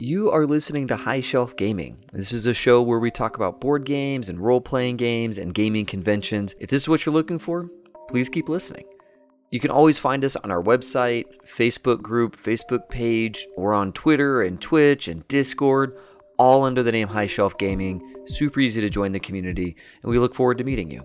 You are listening to High Shelf Gaming. This is a show where we talk about board games and role playing games and gaming conventions. If this is what you're looking for, please keep listening. You can always find us on our website, Facebook group, Facebook page, or on Twitter and Twitch and Discord, all under the name High Shelf Gaming. Super easy to join the community, and we look forward to meeting you.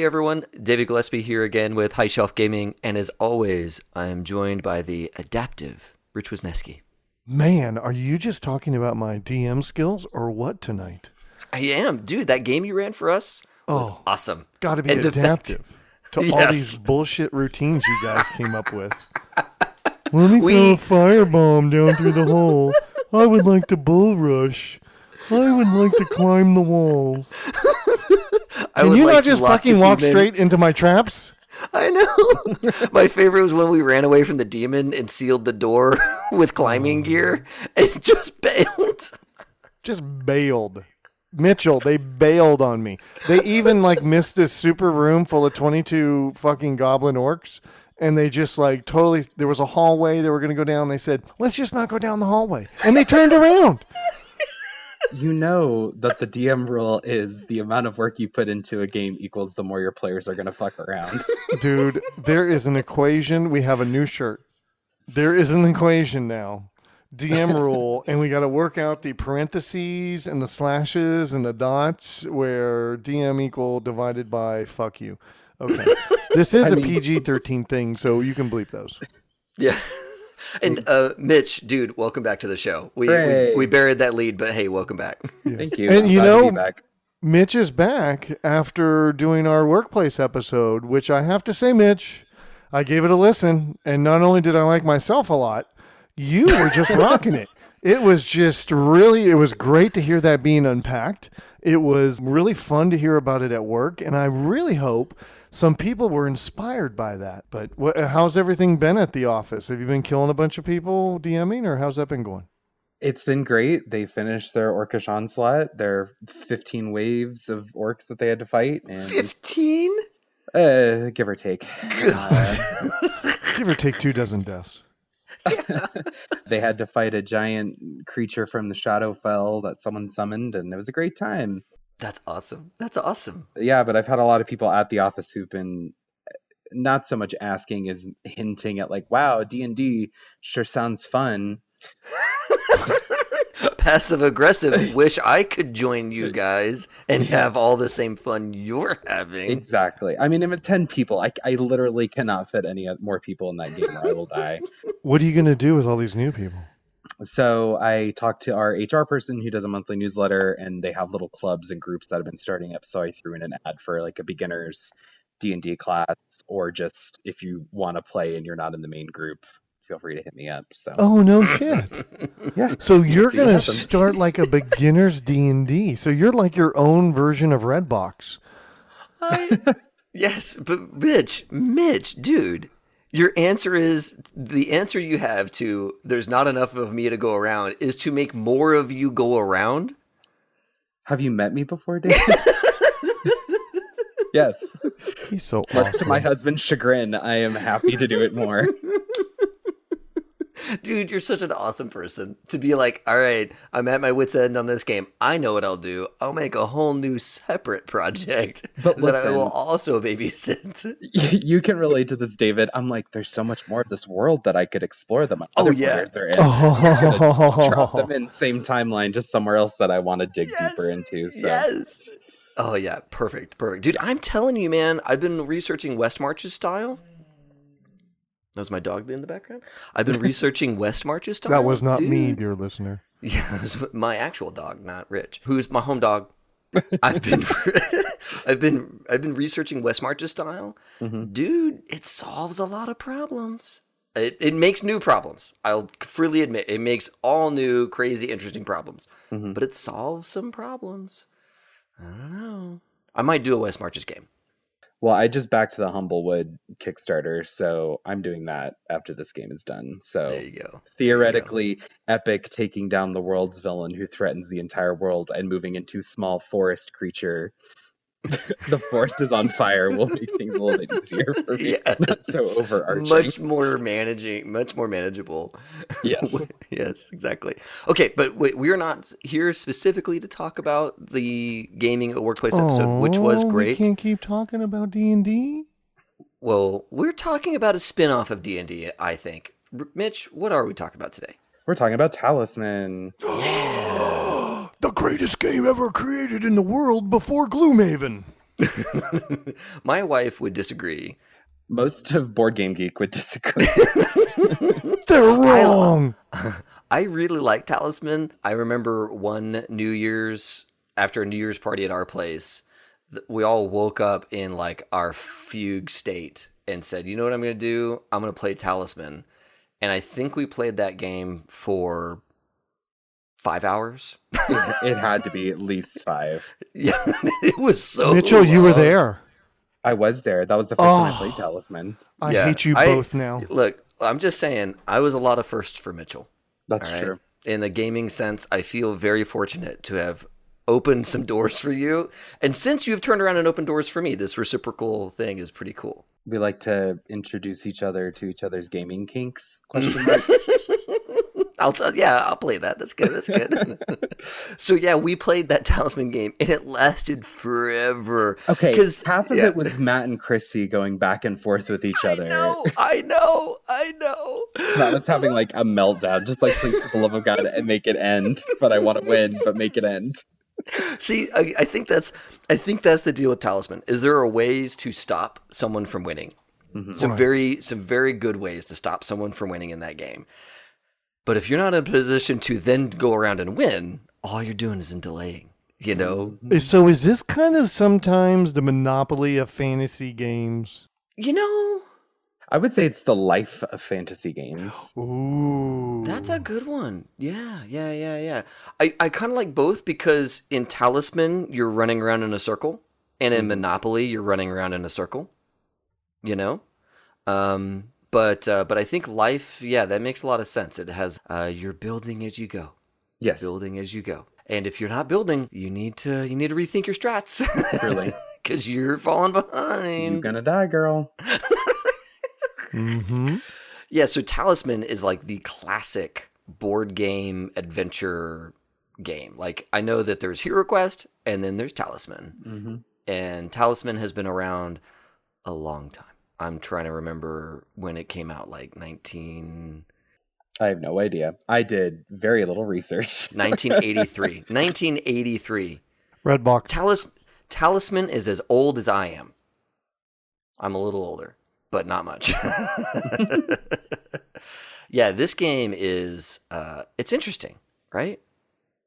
Hey everyone, David Gillespie here again with High Shelf Gaming, and as always, I am joined by the adaptive Rich Wisneski. Man, are you just talking about my DM skills or what tonight? I am, dude. That game you ran for us was Oh. awesome. Got to be And the fact- adaptive to all these bullshit routines you guys came up with. Let me We- throw a firebomb down through the hole. I would like to bull rush. I would like to climb the walls. Can you like not just fucking walk demon- straight into my traps? I know. My favorite was when we ran away from the demon and sealed the door with climbing oh. gear and just bailed. Just bailed. Mitchell, they bailed on me. They even like missed this super room full of 22 fucking goblin orcs. And they just like totally, there was a hallway they were going to go down. They said, let's just not go down the hallway. And they turned around. You know that the DM rule is the amount of work you put into a game equals the more your players are going to fuck around. Dude, there is an equation. We have a new shirt. There is an equation now. DM rule, and we got to work out the parentheses and the slashes and the dots where DM equal divided by fuck you. Okay. This is I a mean- PG 13 thing, so you can bleep those. Yeah. And uh, Mitch, dude, welcome back to the show. We, we we buried that lead, but hey, welcome back. Thank you. And I'm you know- be back. Mitch is back after doing our workplace episode, which I have to say, Mitch, I gave it a listen, and not only did I like myself a lot, you were just rocking it. It was just really, it was great to hear that being unpacked. It was really fun to hear about it at work, and I really hope some people were inspired by that. But what, how's everything been at the office? Have you been killing a bunch of people DMing, or how's that been going? It's been great. They finished their orcish onslaught, their 15 waves of orcs that they had to fight, 15? uh, give or take. Uh, Give or take two dozen deaths. they had to fight a giant creature from the Shadowfell that someone summoned, and it was a great time. That's awesome. That's awesome. Yeah, but I've had a lot of people at the office who've been uh, not so much asking as hinting at like, "Wow, D and D sure sounds fun." Passive aggressive. Wish I could join you guys and have all the same fun you're having. Exactly. I mean, I'm at ten people. I, I literally cannot fit any more people in that game, or I will die. What are you going to do with all these new people? So I talked to our HR person who does a monthly newsletter, and they have little clubs and groups that have been starting up. So I threw in an ad for like a beginners D and D class, or just if you want to play and you're not in the main group, feel free to hit me up. So Oh no shit! yeah, So you're gonna start like a beginner's D and D. So you're like your own version of Redbox. I, yes, but Mitch, Mitch, dude, your answer is the answer you have to there's not enough of me to go around is to make more of you go around. have you met me before, Dave? yes. He's so Much awesome. to my husband's chagrin, I am happy to do it more. Dude, you're such an awesome person to be like, all right, I'm at my wit's end on this game. I know what I'll do. I'll make a whole new separate project But that I will also babysit. you can relate to this, David. I'm like, there's so much more of this world that I could explore that my Oh, other yeah. players are in. Just drop Oh, them in same timeline, just somewhere else that I want to dig deeper into. So Yes. Oh yeah, perfect, perfect, dude. I'm telling you, man. I've been researching West Marches style. That was my dog in the background. I've been researching West Marches style. that was not me, dude. dear listener. Yeah, it was my actual dog, not Rich, who's my home dog. I've been, I've been, I've been researching West Marches style, Mhm. dude. It solves a lot of problems. It, it makes new problems. I'll freely admit it makes all new, crazy, interesting problems. Mhm. But it solves some problems. I don't know. I might do a West Marches game. Well, I just backed the Humblewood Kickstarter, so I'm doing that after this game is done. So There you go. theoretically, Epic taking down the world's villain who threatens the entire world and moving into small forest creature the forest is on fire will make things a little bit easier for me. Yes. Not so overarching. so Not so overarching. much more managing, much more manageable. Yes. yes, exactly. Okay, but wait, we are not here specifically to talk about the gaming at workplace episode, which was Oh, great. We can't keep talking about D and D. Well, we're talking about a spin-off of D&D, I think. R- Mitch, what are we talking about today? We're talking about Talisman. The greatest game ever created in the world before Gloomhaven. My wife would disagree. Most of Board Game Geek would disagree. They're wrong. I really like Talisman. I remember one New Year's after a New Year's party at our place, we all woke up in like our fugue state and said, "You know what I'm going to do? I'm going to play Talisman." And I think we played that game for 5 hours. it, it had to be at least five. yeah, it was so Mitchell, you were there. I was there. That was the first time I Oh. played Talisman. I Yeah, hate you I- both now. Look, I'm just saying, I was a lot of firsts for Mitchell. That's all right? true. In the gaming sense, I feel very fortunate to have opened some doors for you. And since you've turned around and opened doors for me, this reciprocal thing is pretty cool. We like to introduce each other to each other's gaming kinks. Question mark. I'll tell yeah, I'll play that. That's good. That's good. so yeah, we played that talisman game and it lasted forever. Okay, because half of yeah. it was Matt and Christy going back and forth with each I other. know, I know, I know. Matt was having like a meltdown, just like please, for the love of God, and make it end. But I want to win, but make it end. See, I, I think that's I think that's the deal with talisman. Is there are ways to stop someone from winning? Mm-hmm. Some Right. very some very good ways to stop someone from winning in that game. But if you're not in a position to then go around and win, all you're doing is in delaying. You know, So is this kind of sometimes the monopoly of fantasy games? you know I would say it's the life of fantasy games. Ooh. that's a good one. Yeah, yeah, yeah, yeah. I I kind of like both because in Talisman you're running around in a circle, and in Monopoly you're running around in a circle. You know, um, but uh, but I think life, yeah, that makes a lot of sense. It has uh, you're building as you go. Yes, building as you go. And if you're not building, you need to you need to rethink your strats really, because you're falling behind. You're gonna die, girl. Mm-hmm. Yeah, so Talisman is like the classic board game adventure game. Like I know that there's Hero Quest and then there's Talisman. hmm And Talisman has been around a long time. I'm trying to remember when it came out like 19 I have no idea. I did very little research. 1983. 1983. Red box. Talis- Talisman is as old as I am. I'm a little older, but not much. yeah, this game is uh, it's interesting, right?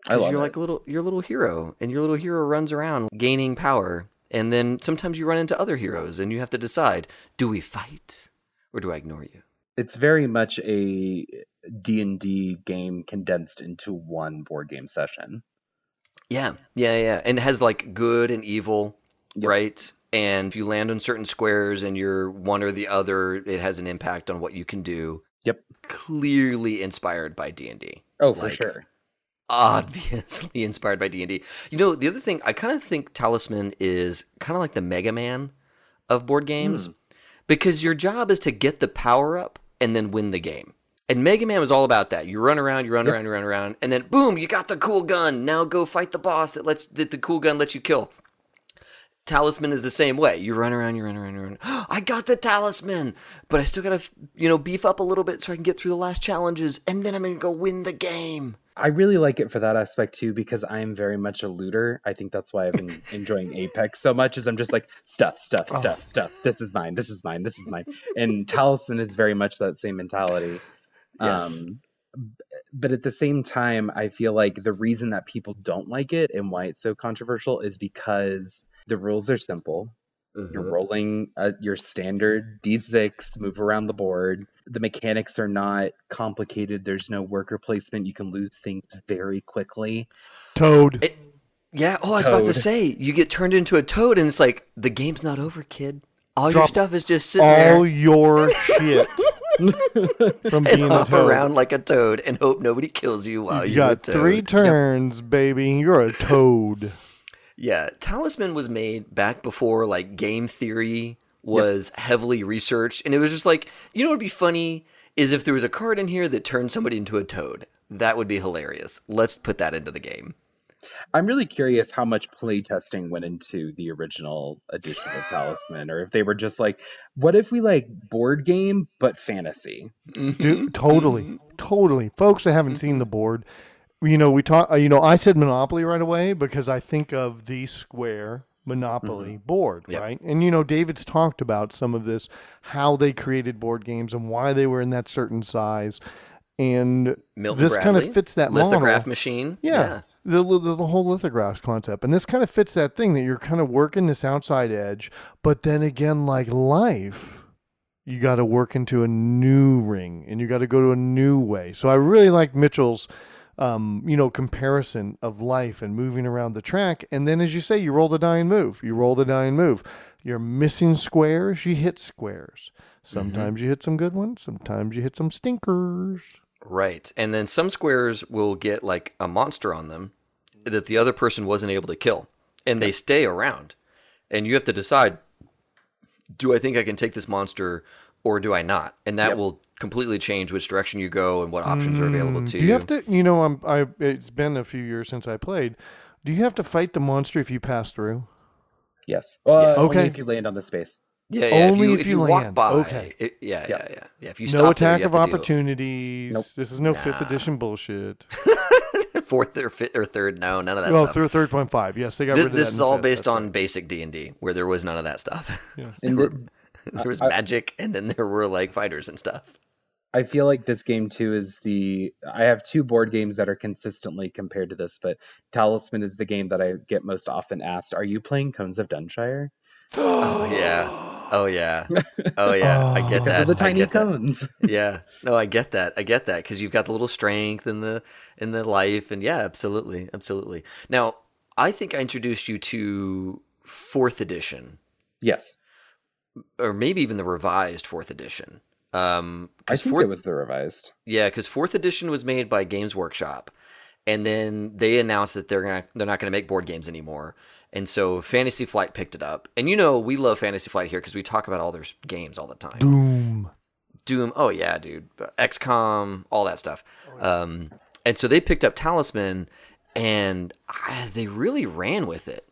I 'Cause love you're it. like a little you're a little hero, and your little hero runs around gaining power, and then sometimes you run into other heroes, and you have to decide: do we fight or do I ignore you? it's very much a D&D game condensed into one board game session. Yeah, yeah, yeah, and it has like good and evil, Yep. right? And if you land on certain squares and you're one or the other, it has an impact on what you can do. Yep. Clearly inspired by D and D. Oh, for sure. Obviously inspired by D and D. You know, the other thing I kind of think Talisman is kind of like the Mega Man of board games, hmm. because your job is to get the power up and then win the game. And Mega Man was all about that. You run around, you run Yep. around, you run around, and then boom, you got the cool gun. Now go fight the boss that lets that the cool gun lets you kill. Talisman is the same way. You run around, you run around, you run. I got the talisman, but I still gotta, you know, beef up a little bit so I can get through the last challenges, and then I'm gonna go win the game. I really like it for that aspect too because I'm very much a looter. I think that's why I've been enjoying Apex so much is I'm just like stuff, stuff, Oh. stuff, stuff. This is mine. This is mine. This is mine. And Talisman is very much that same mentality. Yes. Um, b- but at the same time, I feel like the reason that people don't like it and why it's so controversial is because the rules are simple. You're rolling uh, your standard d6, move around the board. The mechanics are not complicated. There's no worker placement. You can lose things very quickly. Toad. It- yeah. Oh, I was about to say you get turned into a toad, and it's like the game's not over, kid. All your stuff is just sitting there. All there. your shit from And being a hop around like a toad and hope nobody kills you while you got toad. three turns, baby. You're a toad. Yeah, Talisman was made back before like game theory was heavily researched, and it was just like, you know, what would be funny is if there was a card in here that turned somebody into a toad. That would be hilarious. Let's put that into the game. I'm really curious how much playtesting went into the original edition of Talisman, or if they were just like, what if we like board game but fantasy? Mm-hmm. Dude, totally, mm-hmm. totally. Folks that haven't mm-hmm. seen the board, you know, we talk. uh, You know, I said Monopoly right away because I think of the Square Monopoly board, Yep. right? And you know, David's talked about some of this, how they created board games and why they were in that certain size, and Milton this kind of fits that model. lithograph machine. Yeah. The, the, the whole lithographs concept. And this kind of fits that thing that you're kind of working this outside edge, but then again, like life, you got to work into a new ring and you got to go to a new way. So I really like Mitchell's, um, you know, comparison of life and moving around the track. And then, as you say, you roll the dying move. You roll the dying move. You're missing squares, you hit squares. Sometimes you hit some good ones, sometimes you hit some stinkers. Right. And then some squares will get like a monster on them that the other person wasn't able to kill. And they stay around. And you have to decide do I think I can take this monster or do I not? And that Yep. will completely change which direction you go and what options are available Mm, to Do you have to? You know, I'm. I. It's been a few years since I played. Do you have to fight the monster if you pass through? Yes. Uh, Okay. Only if you land on the space. Yeah, yeah. Only if you, if if you you walk by, Okay. it- yeah, Yeah. yeah, yeah, yeah. If you no stop there, attack you of have opportunities. Nope. This is no fifth edition bullshit. fourth or fifth or third. No, none of that well, stuff. through third point five. Yes, they got This, rid of this that is all fifth, based that's on right. basic D and D, where there was none of that stuff. Yeah. And there, the- were- there was I- magic, and then there were like fighters and stuff. I feel like this game too is the. I have two board games that are consistently compared to this, but Talisman is the game that I get most often asked. Are you playing Cones of Dunshire? Oh yeah, oh yeah, oh yeah. I get Oh. That. of the tiny get that. cones. yeah no i get that i get that because you've got the little strength and the in the life and yeah absolutely absolutely now i think i introduced you to fourth edition yes, or maybe even the revised fourth edition um I think fourth it was the revised. yeah because fourth edition was made by games workshop and then they announced that they're gonna they're not gonna make board games anymore and so fantasy flight picked it up and you know we love fantasy flight here because we talk about all their games all the time Doom. Doom. Oh yeah, dude. XCOM, all that stuff. Um, and so they picked up Talisman, and I, they really ran with it.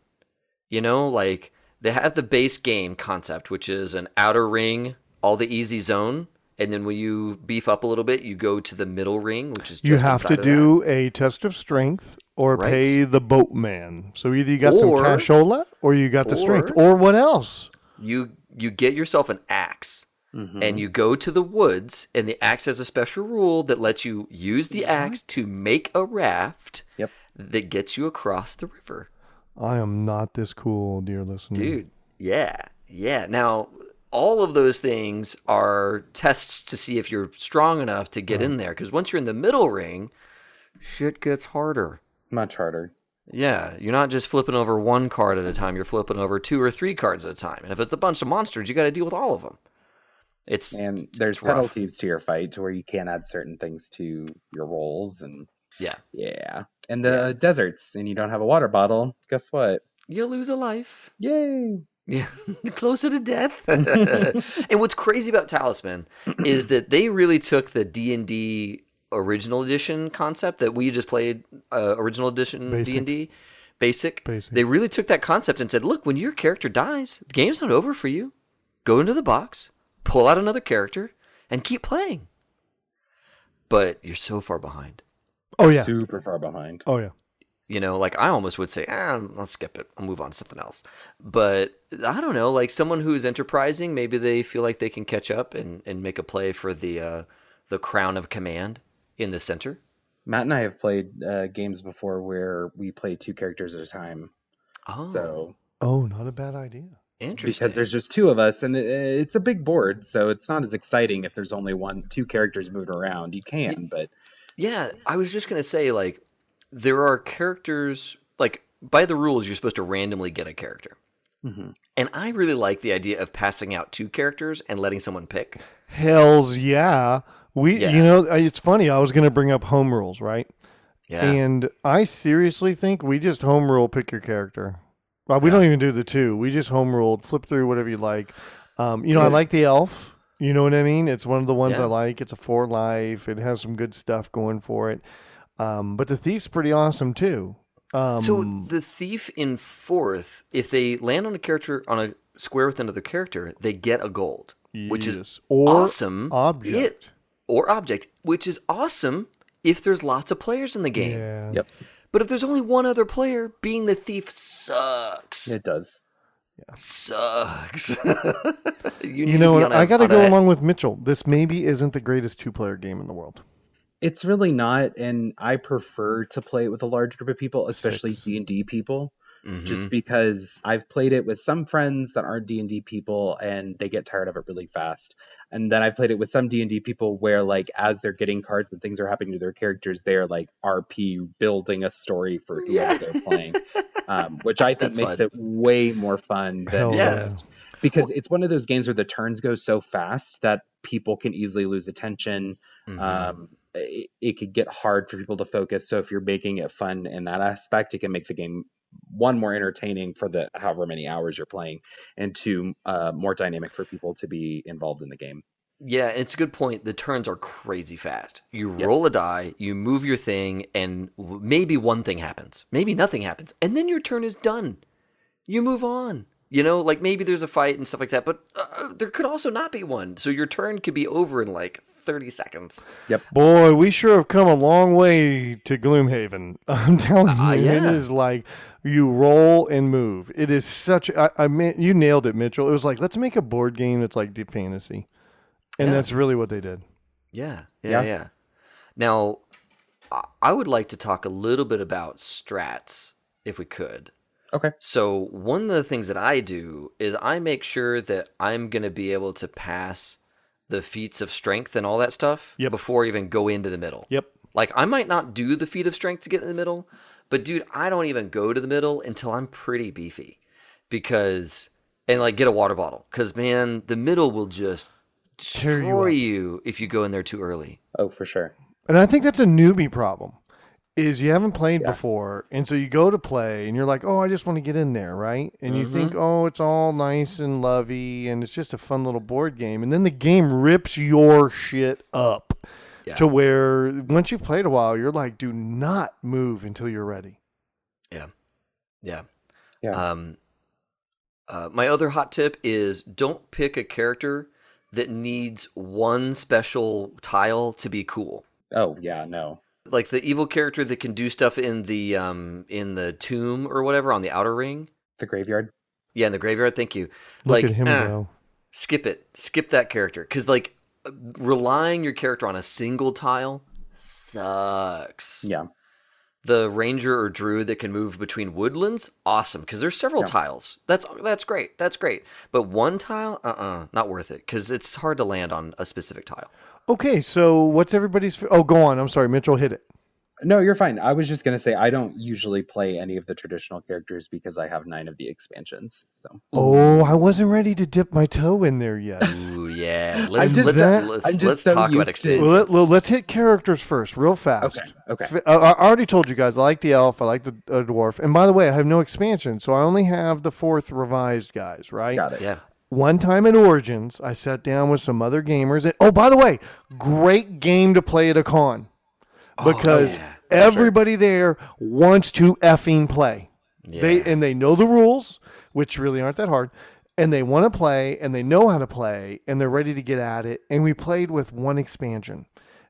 You know, like they have the base game concept, which is an outer ring, all the easy zone, and then when you beef up a little bit, you go to the middle ring, which is just You have to inside that. do a test of strength or Right. pay the boatman. So either you got some Or- cashola or you got the strength. or- Or what else? You you get yourself an axe. Mhm. and you go to the woods and the axe has a special rule that lets you use the axe to make a raft Yep. that gets you across the river I am not this cool, dear listener. dude yeah yeah now all of those things are tests to see if you're strong enough to get hmm. in there because once you're in the middle ring shit gets harder Much harder. yeah you're not just flipping over one card at a hmm. time you're flipping over two or three cards at a time and if it's a bunch of monsters you got to deal with all of them it's And there's rough. penalties to your fight to where you can't add certain things to your rolls and yeah yeah. And the deserts and you don't have a water bottle. Guess what? you lose a life Yay. Yeah, closer to death. and what's crazy about Talisman is that they really took the D and D original edition concept that we just played, uh, original edition D and D basic. Basic. They really took that concept and said, "Look, when your character dies, the game's not over for you. Go into the box, pull out another character, and keep playing." But you're so far behind. Oh yeah. Super far behind. Oh yeah. You know, like I almost would say, ah, I'll skip it. I'll move on to something else. But I don't know, like someone who's enterprising, maybe they feel like they can catch up and, and make a play for the uh, the crown of command in the center. Matt and I have played uh, games before where we play two characters at a time. Oh, So Oh, not a bad idea. interesting. because there's just two of us and it, it's a big board, so it's not as exciting if there's only one, two characters moving around. You can, but Yeah, I was just gonna say like there are characters like by the rules you're supposed to randomly get a character. Mhm. And I really like the idea of passing out two characters and letting someone pick. Hells yeah. We, Yeah. you know, it's funny. I was going to bring up home rules, right? Yeah. And I seriously think we just home rule pick your character. Well, we Yeah. don't even do the two. We just home ruled, flip through whatever you like. Um, you know, I like the elf. You know what I mean? It's one of the ones Yeah. I like. It's a four life. It has some good stuff going for it. Um, but the thief's pretty awesome too. Um, So the thief in fourth, if they land on a character on a square with another character, they get a gold, which is or awesome. object. It- or object, which is awesome if there's lots of players in the game. Yeah. Yep. But if there's only one other player, being the thief sucks. It does. Yeah. sucks. you, You know, to be and on a- I got to go a- along with Mitchell. This maybe isn't the greatest two-player game in the world. It's really not, and I prefer to play it with a large group of people, especially Six. D and D people. Mhm. just because I've played it with some friends that aren't D&D people and they get tired of it really fast. And then I've played it with some D&D people where like as they're getting cards and things are happening to their characters, they're like RP building a story for whoever Yeah. they're playing. Um, which I think That's makes fun. it way more fun Hell than yeah. just because it's one of those games where the turns go so fast that people can easily lose attention. Mhm. Um, it, it could get hard for people to focus. So if you're making it fun in that aspect, it can make the game one more entertaining for the however many hours you're playing, and two uh, more dynamic for people to be involved in the game. Yeah, and it's a good point. The turns are crazy fast. You Yes. roll a die, you move your thing, and maybe one thing happens. Maybe nothing happens. And then your turn is done. You move on. You know, like maybe there's a fight and stuff like that, but uh, there could also not be one. So your turn could be over in like 30 seconds. Yep. Boy, we sure have come a long way to Gloomhaven. I'm telling you, Ah, it yeah. is like you roll and move. It is such. I, I mean, you nailed it, Mitchell. It was like let's make a board game that's like deep fantasy, and Yeah. that's really what they did. Yeah, yeah, Yeah. yeah. Now, I- I would like to talk a little bit about strats, if we could. Okay. So, one of the things that I do is I make sure that I'm going to be able to pass the feats of strength and all that stuff Yep. before I even go into the middle. Yep. Like, I might not do the feat of strength to get in the middle, but dude, I don't even go to the middle until I'm pretty beefy because, and like get a water bottle because, man, the middle will just Tear you destroy you if you go in there too early. Oh, for sure. And I think that's a newbie problem. Is you haven't played Yeah. before, and so you go to play, and you're like, "Oh, I just want to get in there, right?" And you think, "Oh, it's all nice and lovey, and it's just a fun little board game," and then the game rips your shit up Yeah. to where once you've played a while, you're like, "Do not move until you're ready." Yeah. Yeah. Um, uh, my other hot tip is don't pick a character that needs one special tile to be cool. Oh, yeah, no. Like the evil character that can do stuff in the um in the tomb or whatever on the outer ring. The graveyard. Yeah, in the graveyard. Thank you. Look like at him eh, go. skip it. Skip that character because like uh, relying your character on a single tile sucks. Yeah. the ranger or druid that can move between woodlands awesome because there's several Yeah. tiles that's that's great that's great but one tile uh-uh not worth it because it's hard to land on a specific tile Okay, so what's everybody's? Oh, go on. I'm sorry, Mitchell. Hit it. No, you're fine. I was just going to say I don't usually play any of the traditional characters because I have nine of the expansions. So Oh, I wasn't ready to dip my toe in there yet. ooh yeah let's just- let's that- let's, I'm just let's so talk about used to- well, let, let's hit characters first, real fast. Okay, okay. F- I I already told you guys I like the elf, I like the uh, dwarf, and by the way, I have no expansion, so I only have the fourth revised guys. Right? got it. yeah One time at Origins, I sat down with some other gamers, and oh, by the way, great game to play at a con oh, because yeah, everybody there wants to effing play. They and they know the rules, which really aren't that hard, and they want to play and they know how to play and they're ready to get at it. And we played with one expansion.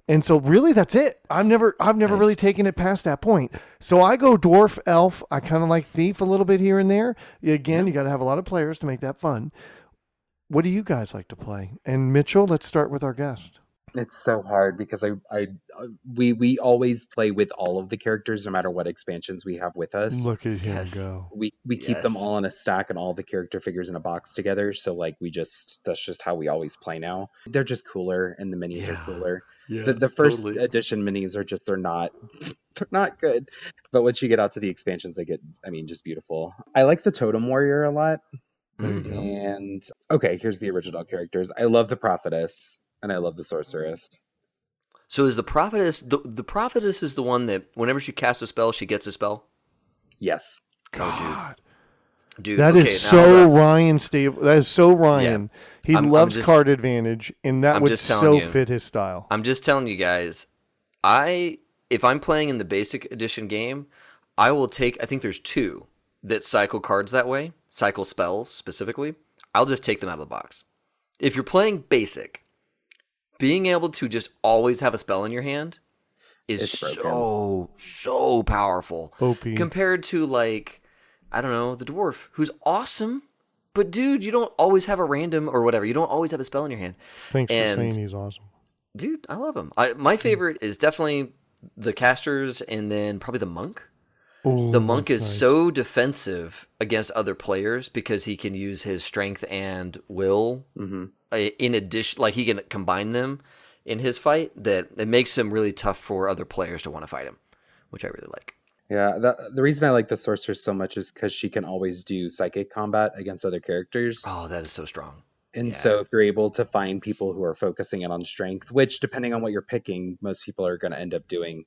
And so really that's it. I've never I've never Nice. really taken it past that point. So I go dwarf elf. I kind of like thief a little bit here and there. Again, you got to have a lot of players to make that fun. What do you guys like to play? And Mitchell, let's start with our guest. It's so hard because I, I, uh, we, we always play with all of the characters, no matter what expansions we have with us. Look at him Yes. go. We we keep them all in a stack and all the character figures in a box together. So like we just that's just how we always play now. They're just cooler and the minis Yeah. are cooler. Yeah. the the first totally. edition minis are just they're not they're not good. But once you get out to the expansions, they get I mean just beautiful. I like the Totem Warrior a lot. There you Mhm. And okay, here's the original characters. I love the Prophetess and I love the Sorceress. so is the prophetess the, the prophetess is the one that whenever she casts a spell she gets a spell Yes. oh dude God. Dude, That okay, is so that- Ryan stable. That is so Ryan. He I'm- I'm loves just- card advantage, and that I'm would just so you. fit his style. I'm just telling you guys, I if I'm playing in the basic edition game, I will take I think there's two that cycle cards that way, cycle spells specifically. I'll just take them out of the box. If you're playing basic, being able to just always have a spell in your hand is so so powerful OP. compared to like I don't know, the dwarf who's awesome, but dude, you don't always have a random or whatever. You don't always have a spell in your hand Thanks for saying he's awesome. dude, I love him. I, my favorite is definitely the casters, and then probably the monk. Ooh, The monk is nice. so defensive against other players because he can use his strength and will hmm uh, in addition, like he can combine them in his fight. That it makes him really tough for other players to want to fight him, which I really like. Yeah, the, the reason I like the sorceress so much is because she can always do psychic combat against other characters. Oh, that is so strong. And Yeah. so if you're able to find people who are focusing in on strength, which depending on what you're picking, most people are going to end up doing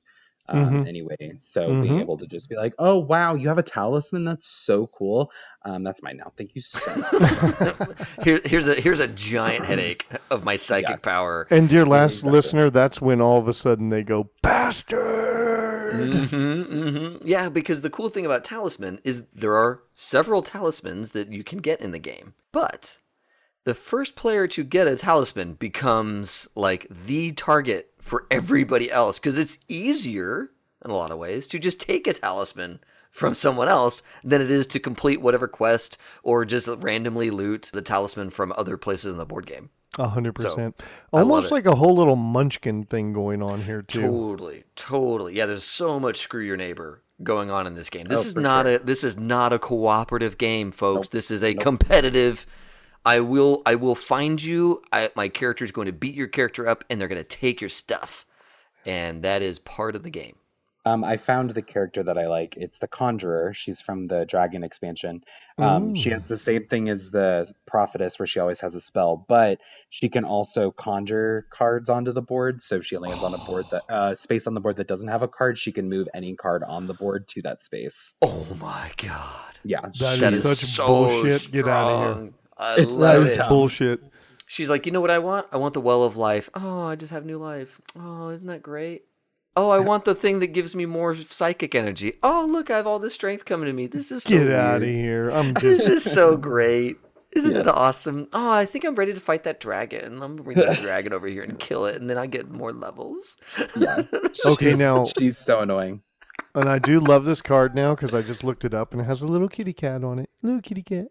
um, Mhm. anyway. So being Mhm. able to just be like, oh, wow, you have a talisman. That's so cool. Um, that's mine now. Thank you so much. Here, here's a here's a giant headache of my psychic Yeah. power. And dear last Exactly. listener, that's when all of a sudden they go bastard. hmm hmm Yeah, because the cool thing about talisman is there are several talismans that you can get in the game, but the first player to get a talisman becomes like the target for everybody else because it's easier in a lot of ways to just take a talisman from someone else than it is to complete whatever quest or just randomly loot the talisman from other places in the board game. A hundred percent. I love Almost it. like a whole little munchkin thing going on here too. Totally, totally. Yeah, there's so much screw your neighbor going on in this game. This Oh, is not sure. a this is not a cooperative game, folks. Nope. This is a Nope. competitive. I will I will find you. I, my character is going to beat your character up, and they're going to take your stuff, and that is part of the game. Um, I found the character that I like. It's the Conjurer. She's from the Dragon expansion. Um, she has the same thing as the Prophetess, where she always has a spell, but she can also conjure cards onto the board. So she lands on a board that uh, space on the board that doesn't have a card, she can move any card on the board to that space. Oh my god, Yeah, That that is is such so bullshit. Get outta here. Strong. I It's love That so it. bullshit. She's like, you know what I want? I want the well of life. Oh, I just have new life. Oh, isn't that great? Oh, I want the thing that gives me more psychic energy. Oh, look, I have all this strength coming to me. This is so Get out of here. I'm just... This is so great. Isn't it awesome? Oh, I think I'm ready to fight that dragon. I'm gonna bring that dragon over here and kill it, and then I get more levels. yeah. Okay, She's- now- she's so annoying. and I do love this card now because I just looked it up and it has a little kitty cat on it. Little kitty cat.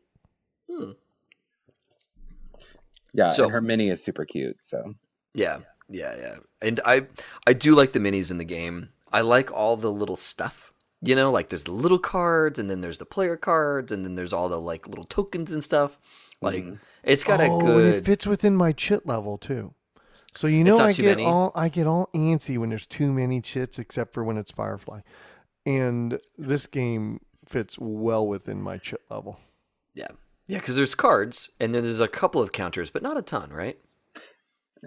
Yeah, So- and her mini is super cute. So Yeah, yeah, yeah. And I, I do like the minis in the game. I like all the little stuff. You know, like there's the little cards, and then there's the player cards, and then there's all the like little tokens and stuff. Like Mhm. it's got oh, a and good. it fits within my chit level too. So you know I get many. all I get all antsy when there's too many chits, except for when it's Firefly. And this game fits well within my chit level. Yeah, yeah, because there's cards, and then there's a couple of counters, but not a ton, right?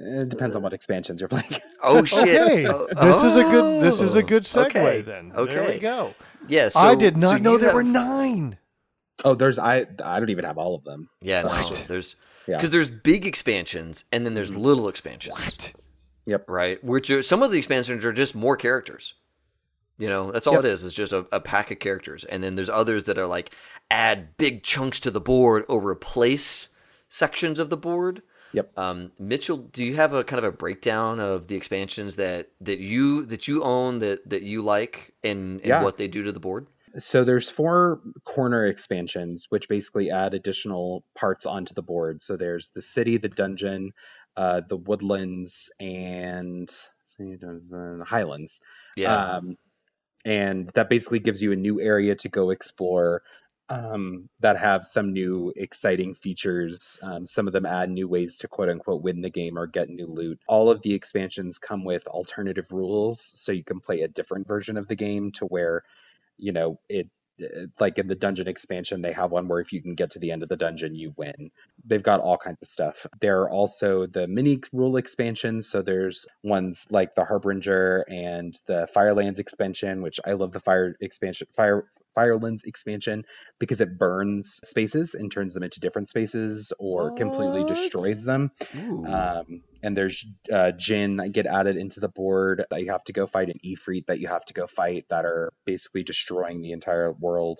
it depends on what expansions you're playing. Oh shit! Okay, Oh, this is a good this is a oh, good segue okay, then. Okay, There we go. Yeah, so, I did so not know you there were have- nine. oh, there's I I don't even have all of them. Yeah, no, What? there's Yeah. because there's big expansions and then there's mm-hmm. little expansions. What? Yep. Right, which are, some of the expansions are just more characters. You know, that's all Yep. it is. It's just a, a pack of characters, and then there's others that are like add big chunks to the board or replace sections of the board. Yep. Um, Mitchell, do you have a kind of a breakdown of the expansions that that you that you own that that you like and, and Yeah. what they do to the board? So there's four corner expansions, which basically add additional parts onto the board. So there's the city, the dungeon, uh, the woodlands, and the highlands. Yeah, Um, and that basically gives you a new area to go explore um, that have some new exciting features. Um, some of them add new ways to quote unquote win the game or get new loot. All of the expansions come with alternative rules, so you can play a different version of the game to where, you know, it like in the dungeon expansion, they have one where if you can get to the end of the dungeon, you win. They've got all kinds of stuff. There are also the mini rule expansions. So there's ones like the Harbinger and the Firelands expansion, which I love the Fire expansion, Fire Firelands expansion because it burns spaces and turns them into different spaces or completely destroys them. Um, and there's uh, Djinn that get added into the board that you have to go fight, an Ifrit that you have to go fight that are basically destroying the entire world.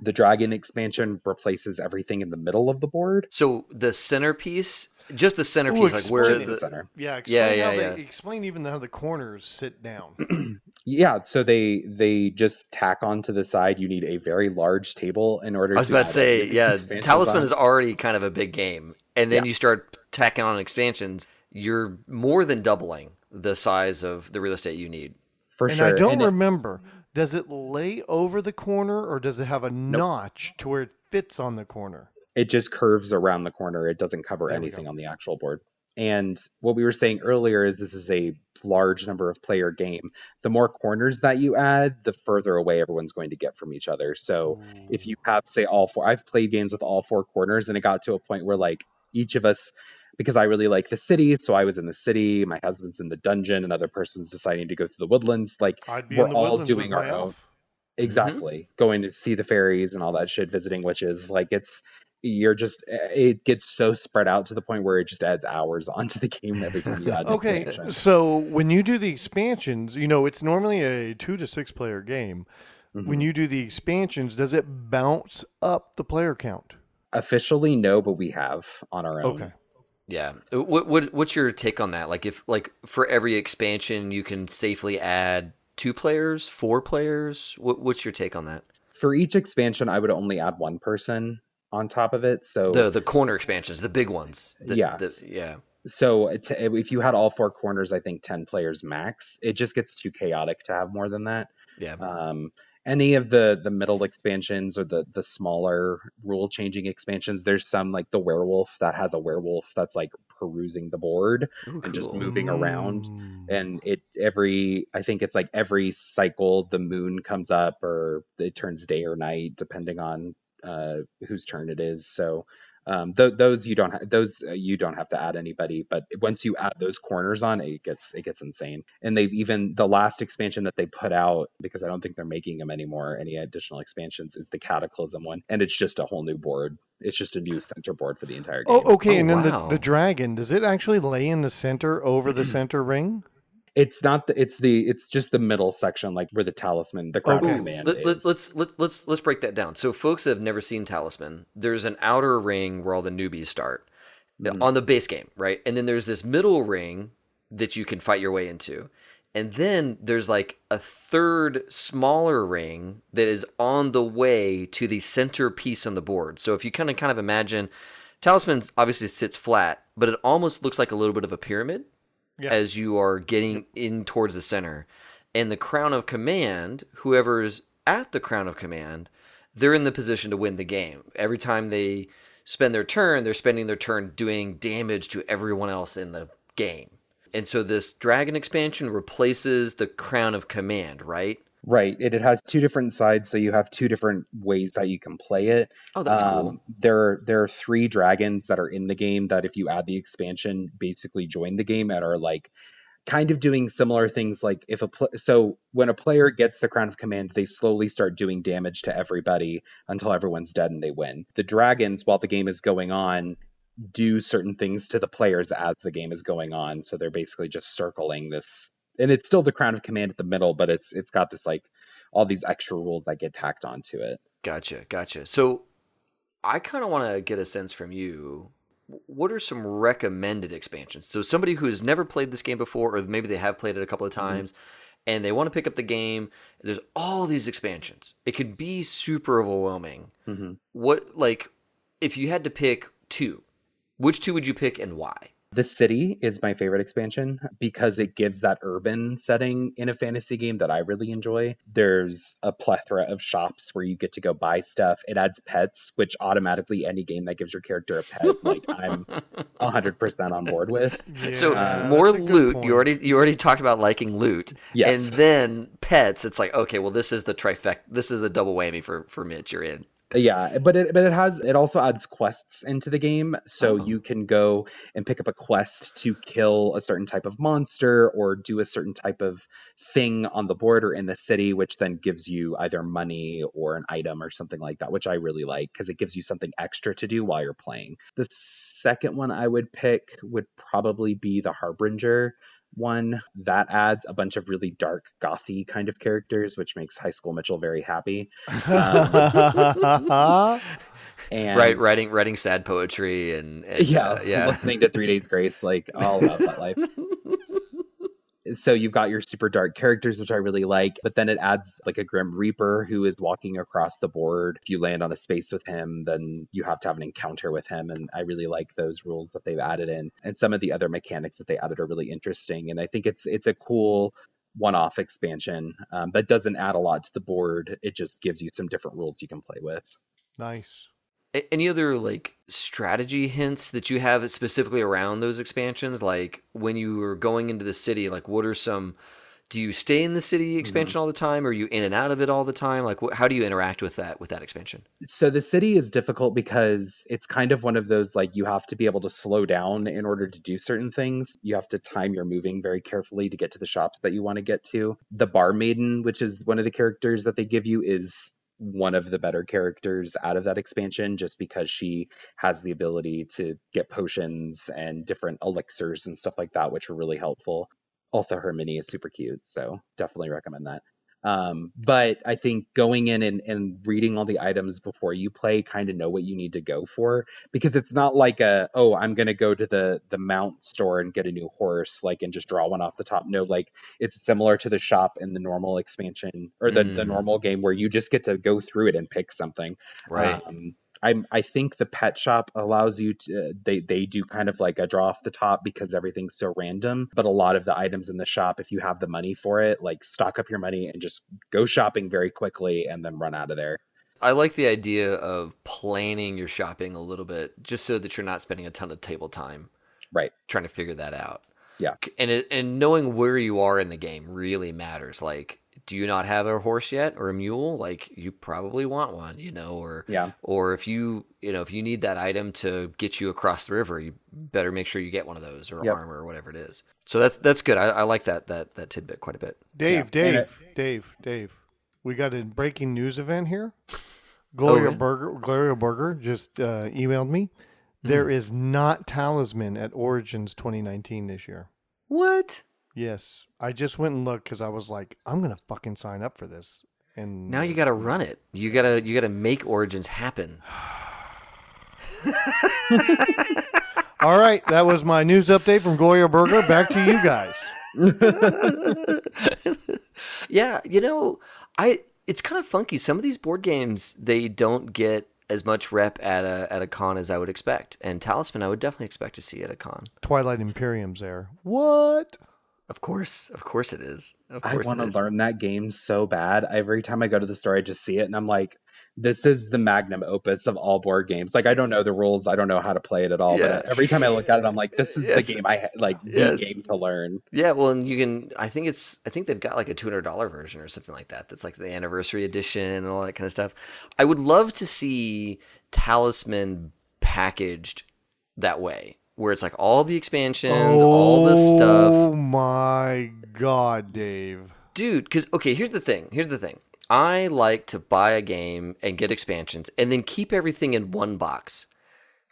The Dragon expansion replaces everything in the middle of the board. so the centerpiece, just the centerpiece, Ooh, like where Just is the the center. Yeah, explain Yeah, how yeah, they, explain even how the corners sit down. Yeah, so they they just tack onto the side. You need a very large table in order. To I was to about to say, yeah, Talisman on. is already kind of a big game, and then Yeah. you start tacking on expansions. You're more than doubling the size of the real estate you need. for and sure. I don't And it- remember. Does it lay over the corner or does it have a notch to where it fits on the corner? it just curves around the corner. It doesn't cover There anything on the actual board. And what we were saying earlier is this is a large number of player game. The more corners that you add, the further away everyone's going to get from each other. So if you have, say, all four, I've played games with all four corners, and it got to a point where like each of us, because I really like the city, so I was in the city, my husband's in the dungeon, another person's deciding to go through the woodlands. Like we're all doing our own. elf. Exactly. Going to see the fairies and all that shit, visiting witches. Like it's you're just it gets so spread out to the point where it just adds hours onto the game every time you add an Okay, so when you do the expansions, you know, it's normally a two to six player game. When Mhm. you do the expansions, does it bounce up the player count? Officially no, but we have on our own. Okay. Yeah. What what what's your take on that? Like if like for every expansion you can safely add two players, four players? What what's your take on that? For each expansion I would only add one person on top of it. So The the corner expansions, the big ones. The, Yeah. the- yeah. so if you had all four corners, I think 10 players max. It just gets too chaotic to have more than that. Yeah. um, any of the the middle expansions or the the smaller rule changing expansions there's some like the werewolf that has a werewolf that's like perusing the board Ooh, and just moving around. And it every i think it's like every cycle the moon comes up or it turns day or night depending on uh whose turn it is. So um th- those you don't ha- those uh, you don't have to add anybody but once you add those corners on it gets it gets insane and they've even the last expansion that they put out because i don't think they're making them anymore any additional expansions is the cataclysm one and it's just a whole new board it's just a new center board for the entire game Oh, okay. Oh, and then wow. the, the dragon, does it actually lay in the center over the center ring? It's not the it's the it's just the middle section, like where the talisman, the crown Okay. command let, let, is. let's let's let's let's break that down. So, folks that have never seen Talisman, there's an outer ring where all the newbies start Mhm. on the base game, right? And then there's this middle ring that you can fight your way into, and then there's like a third smaller ring that is on the way to the center piece on the board. So, if you kind of kind of imagine, Talisman obviously sits flat, but it almost looks like a little bit of a pyramid Yeah. as you are getting in towards the center. And the crown of command, whoever's at the crown of command, they're in the position to win the game. Every time they spend their turn, they're spending their turn doing damage to everyone else in the game. And so this dragon expansion replaces the crown of command, right? Right. It, it has two different sides, so you have two different ways that you can play it. Oh, that's cool. Um, there are there are three dragons that are in the game that if you add the expansion, basically join the game and are like kind of doing similar things like if a pl- so when a player gets the crown of command they slowly start doing damage to everybody until everyone's dead and they win the dragons while the game is going on do certain things to the players as the game is going on so they're basically just circling this and it's still the crown of command at the middle but it's it's got this like all these extra rules that get tacked onto it Gotcha, gotcha. So I kind of want to get a sense from you. What are some recommended expansions? So somebody who has never played this game before, or maybe they have played it a couple of times, and they want to pick up the game. There's all these expansions. It could be super overwhelming. hmm What like if you had to pick two, which two would you pick and why? The city is my favorite expansion because it gives that urban setting in a fantasy game that I really enjoy. There's a plethora of shops where you get to go buy stuff. It adds pets, which automatically any game that gives your character a pet, like I'm 100% on board with. so Yeah, more that's a good loot. point. You already you already talked about liking loot, Yes. and then pets. It's like okay, well this is the trifecta. This is the double whammy for for Mitch. You're in. Yeah, but it but it has it also adds quests into the game, so Oh. you can go and pick up a quest to kill a certain type of monster or do a certain type of thing on the board or in the city, which then gives you either money or an item or something like that, which I really like because it gives you something extra to do while you're playing. The second one I would pick would probably be the Harbinger one that adds a bunch of really dark gothy kind of characters which makes high school mitchell very happy and right, writing writing sad poetry and, and yeah, uh, yeah. listening to Three Days Grace, like all about that life. So you've got your super dark characters, which I really like, but then it adds like a Grim Reaper who is walking across the board. If you land on a space with him, then you have to have an encounter with him, and I really like those rules that they've added in, and some of the other mechanics that they added are really interesting, and I think it's it's a cool one-off expansion um, that doesn't add a lot to the board. It just gives you some different rules you can play with. nice. Any other like strategy hints that you have specifically around those expansions? Like when you were going into the city, like what are some? Do you stay in the city mm-hmm. expansion all the time? Or are you in and out of it all the time? Like wh- how do you interact with that with that expansion? So the city is difficult because it's kind of one of those like you have to be able to slow down in order to do certain things. You have to time your moving very carefully to get to the shops that you want to get to. The bar maiden, which is one of the characters that they give you, is one of the better characters out of that expansion just because she has the ability to get potions and different elixirs and stuff like that, which are really helpful. Also, her mini is super cute, so definitely recommend that. Um, but I think going in and, and reading all the items before you play, kind of know what you need to go for because it's not like a oh I'm gonna go to the the mount store and get a new horse like and just draw one off the top. No, like it's similar to the shop in the normal expansion or the the Mm. normal game where you just get to go through it and pick something. Right. Um, I I think the pet shop allows you to uh, they they do kind of like a draw off the top because everything's so random. But a lot of the items in the shop, if you have the money for it, like stock up your money and just go shopping very quickly and then run out of there. I like the idea of planning your shopping a little bit, just so that you're not spending a ton of table time Right. trying to figure that out. Yeah. And it, and knowing where you are in the game really matters. Like, do you not have a horse yet or a mule? Like, you probably want one, you know, or Yeah. or if you you know if you need that item to get you across the river, you better make sure you get one of those or Yep. armor or whatever it is. So that's that's good. I, I like that that that tidbit quite a bit. Dave, Yeah, Dave, it- Dave, Dave. We got a breaking news event here. Gloria really? Burger, Gloria Burger just uh, emailed me. There is not Talisman at Origins 2019 this year. What? Yes, I just went and looked because I was like, I'm gonna fucking sign up for this. And Now you got to run it. You gotta you gotta make Origins happen. All right, that was my news update from Gloria Burger. Back to you guys. yeah, you know, I it's kind of funky. Some of these board games they don't get as much rep at a at a con as I would expect, and Talisman I would definitely expect to see at a con. Twilight Imperium's there. What? Of course, of course it is. Of I want to learn that game so bad. Every time I go to the store, I just see it and I'm like, this is the magnum opus of all board games. Like, I don't know the rules, I don't know how to play it at all. Yeah. But every time I look at it, I'm like, this is Yes. the game I ha- like, the Yes. game to learn. Yeah, well, and you can. I think it's. I think they've got like a two hundred dollar version or something like that. That's like the anniversary edition and all that kind of stuff. I would love to see Talisman packaged that way, where it's like all the expansions, all the stuff. Oh my god, Dave. dude because okay here's the thing here's the thing i like to buy a game and get expansions and then keep everything in one box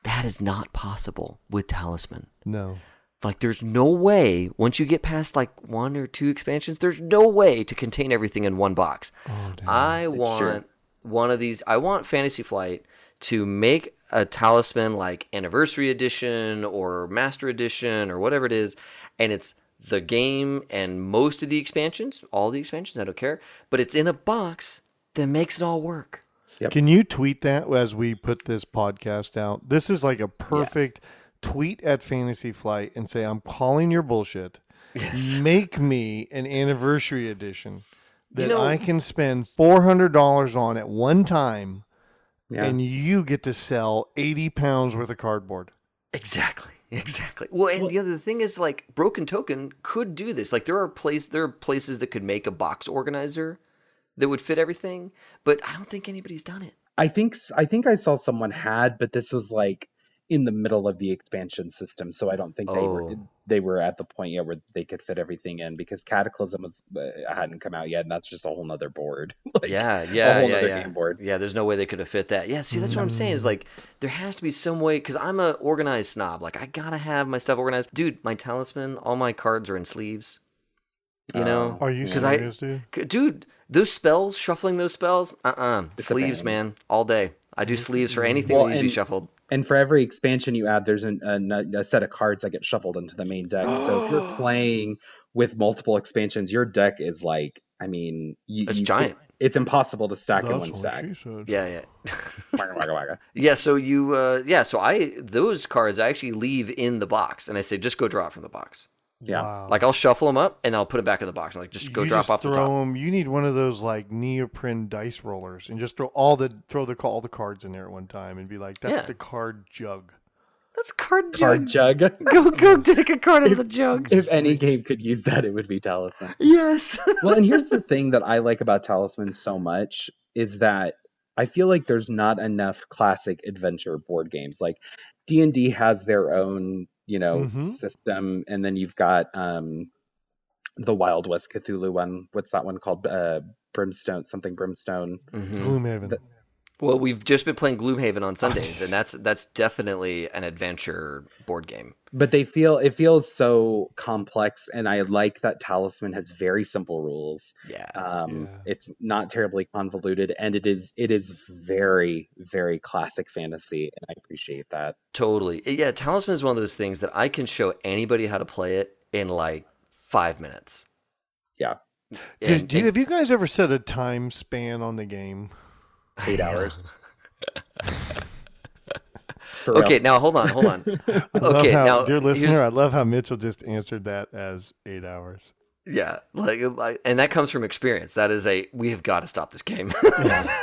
that is not possible with talisman No. like there's no way once you get past like one or two expansions there's no way to contain everything in one box Oh, damn. i It's true. want one of these i want fantasy flight to make a talisman like anniversary edition or master edition or whatever it is and it's the game and most of the expansions all the expansions i don't care but it's in a box that makes it all work Yep. Can you tweet that as we put this podcast out? This is like a perfect tweet at Fantasy Flight and say, I'm calling your bullshit. Yes. Make me an anniversary edition that know- I can spend $400 on at one time Yeah. and you get to sell 80 pounds worth of cardboard. Exactly. Exactly. Well, and the other thing is like Broken Token could do this. Like there are place there are places that could make a box organizer that would fit everything, but I don't think anybody's done it. I think s- I think I saw someone had, but this was like in the middle of the expansion system, so I don't think they were Oh. they were at the point yet where they could fit everything in because Cataclysm was uh, hadn't come out yet, and that's just a whole nother board. like, yeah, yeah, whole yeah, yeah. game board. Yeah, there's no way they could have fit that. Yeah, see, that's what I'm saying. Is like there has to be some way because I'm a organized snob. Like I gotta have my stuff organized, dude. My talisman, all my cards are in sleeves. You know, Oh, Are you Because I- serious, dude? Dude, those spells, shuffling those spells, uh, uh It's a sleeves, man, all day. I do sleeves for anything Well, that needs to be shuffled. And for every expansion you add, there's an, a, a set of cards that get shuffled into the main deck. so if you're playing with multiple expansions, your deck is like, I mean, you, It's you- giant. it's impossible to stack in one stack. Yeah, yeah. Yeah, so you, uh, yeah, so I those cards I actually leave in the box, and I say just go draw it from the box. Yeah. Wow. Like I'll shuffle them up and I'll put it back in the box. I'm like, just go you drop just off the throw top. 'em- You need one of those like neoprene dice rollers and just throw all the throw the all the cards in there at one time and be like, "That's Yeah. the card jug." That's card jug. Card jug. Go, go, take a card out of the jug. if any game could use that, it would be Talisman. Yes. well, and here's the thing that I like about Talisman so much is that I feel like there's not enough classic adventure board games. Like D and D has their own, you know, Mhm. system, and then you've got um, the Wild West Cthulhu one. What's that one called? Uh, Brimstone, something Brimstone. Mhm. Gloomhaven. The- Well, we've just been playing Gloomhaven on Sundays, and that's that's definitely an adventure board game. But they feel it feels so complex, and I like that Talisman has very simple rules. Yeah. Um, Yeah. It's not terribly convoluted, and it is it is very very classic fantasy, and I appreciate that. Totally. Yeah, Talisman is one of those things that I can show anybody how to play it in like five minutes. Yeah. And- do you, and- have you guys ever set a time span on the game? Eight hours. For real. okay, now hold on, hold on. I love Okay, how, now, dear listener, here's- I love how Mitchell just answered that as eight hours. Yeah, like, uh, like, and that comes from experience. That is a we have got to stop this game.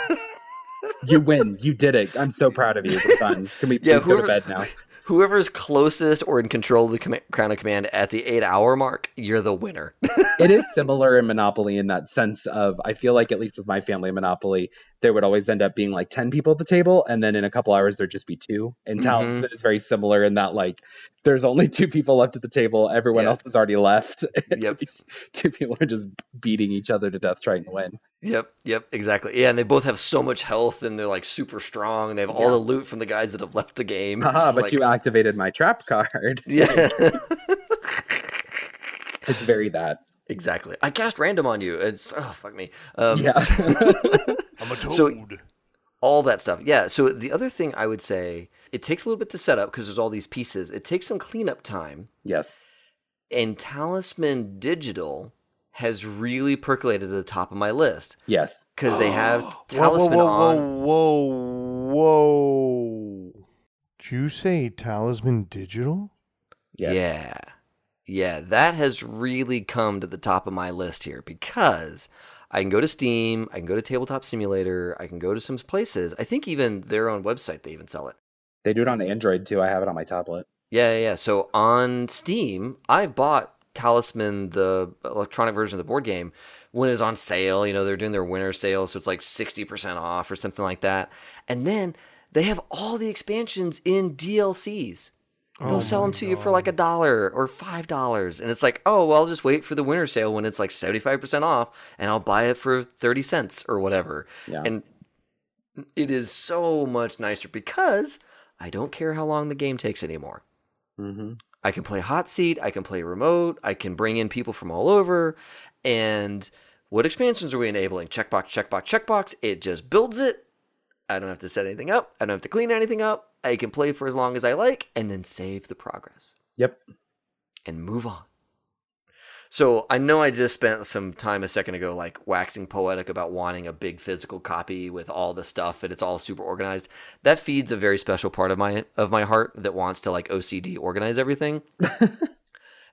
you win. You did it. I'm so proud of you. We're done. Can we please Yeah, go to bed now? Whoever's closest or in control of the com- crown of command at the eight hour mark, you're the winner. it is similar in Monopoly in that sense of I feel like at least with my family Monopoly, there would always end up being like ten people at the table, and then in a couple hours there'd just be two. And Mhm. Talisman is very similar in that like there's only two people left at the table, everyone Yeah. else has already left. Yep. Two people are just beating each other to death trying to win. Yep, yep, exactly. Yeah, and they both have so much health, and they're like super strong, and they have all Yeah. the loot from the guys that have left the game. Haha, but like- you activated my trap card. yeah, it's very that. exactly. I cast random on you. It's oh fuck me. Um, Yeah. I'm a toad. So- all that stuff. Yeah. So the other thing I would say, it takes a little bit to set up because there's all these pieces. It takes some cleanup time, yes. and Talisman Digital has really percolated to the top of my list Yes. because they have Whoa, Talisman whoa, on. whoa, whoa, whoa. Did you say Talisman Digital? Yes. Yeah. Yeah, that has really come to the top of my list here because I can go to Steam, I can go to Tabletop Simulator, I can go to some places. I think even their own website they even sell it. They do it on Android too. I have it on my tablet. Yeah, yeah, yeah. So on Steam, I've bought Talisman, the electronic version of the board game, when it's on sale. You know, they're doing their winter sale, so it's like 60% off or something like that. And then they have all the expansions in DLCs. They'll Oh sell them to you for like a dollar or five dollars, and it's like, oh, well, I'll just wait for the winter sale when it's like seventy five percent off, and I'll buy it for thirty cents or whatever. Yeah. And it is so much nicer because I don't care how long the game takes anymore. hmm I can play hot seat, I can play remote, I can bring in people from all over, and what expansions are we enabling? Checkbox, checkbox, checkbox. It just builds it. I don't have to set anything up. I don't have to clean anything up. I can play for as long as I like and then save the progress Yep. and move on. So I know I just spent some time a second ago, like waxing poetic about wanting a big physical copy with all the stuff and it's all super organized. That feeds a very special part of my of my heart that wants to like OCD organize everything.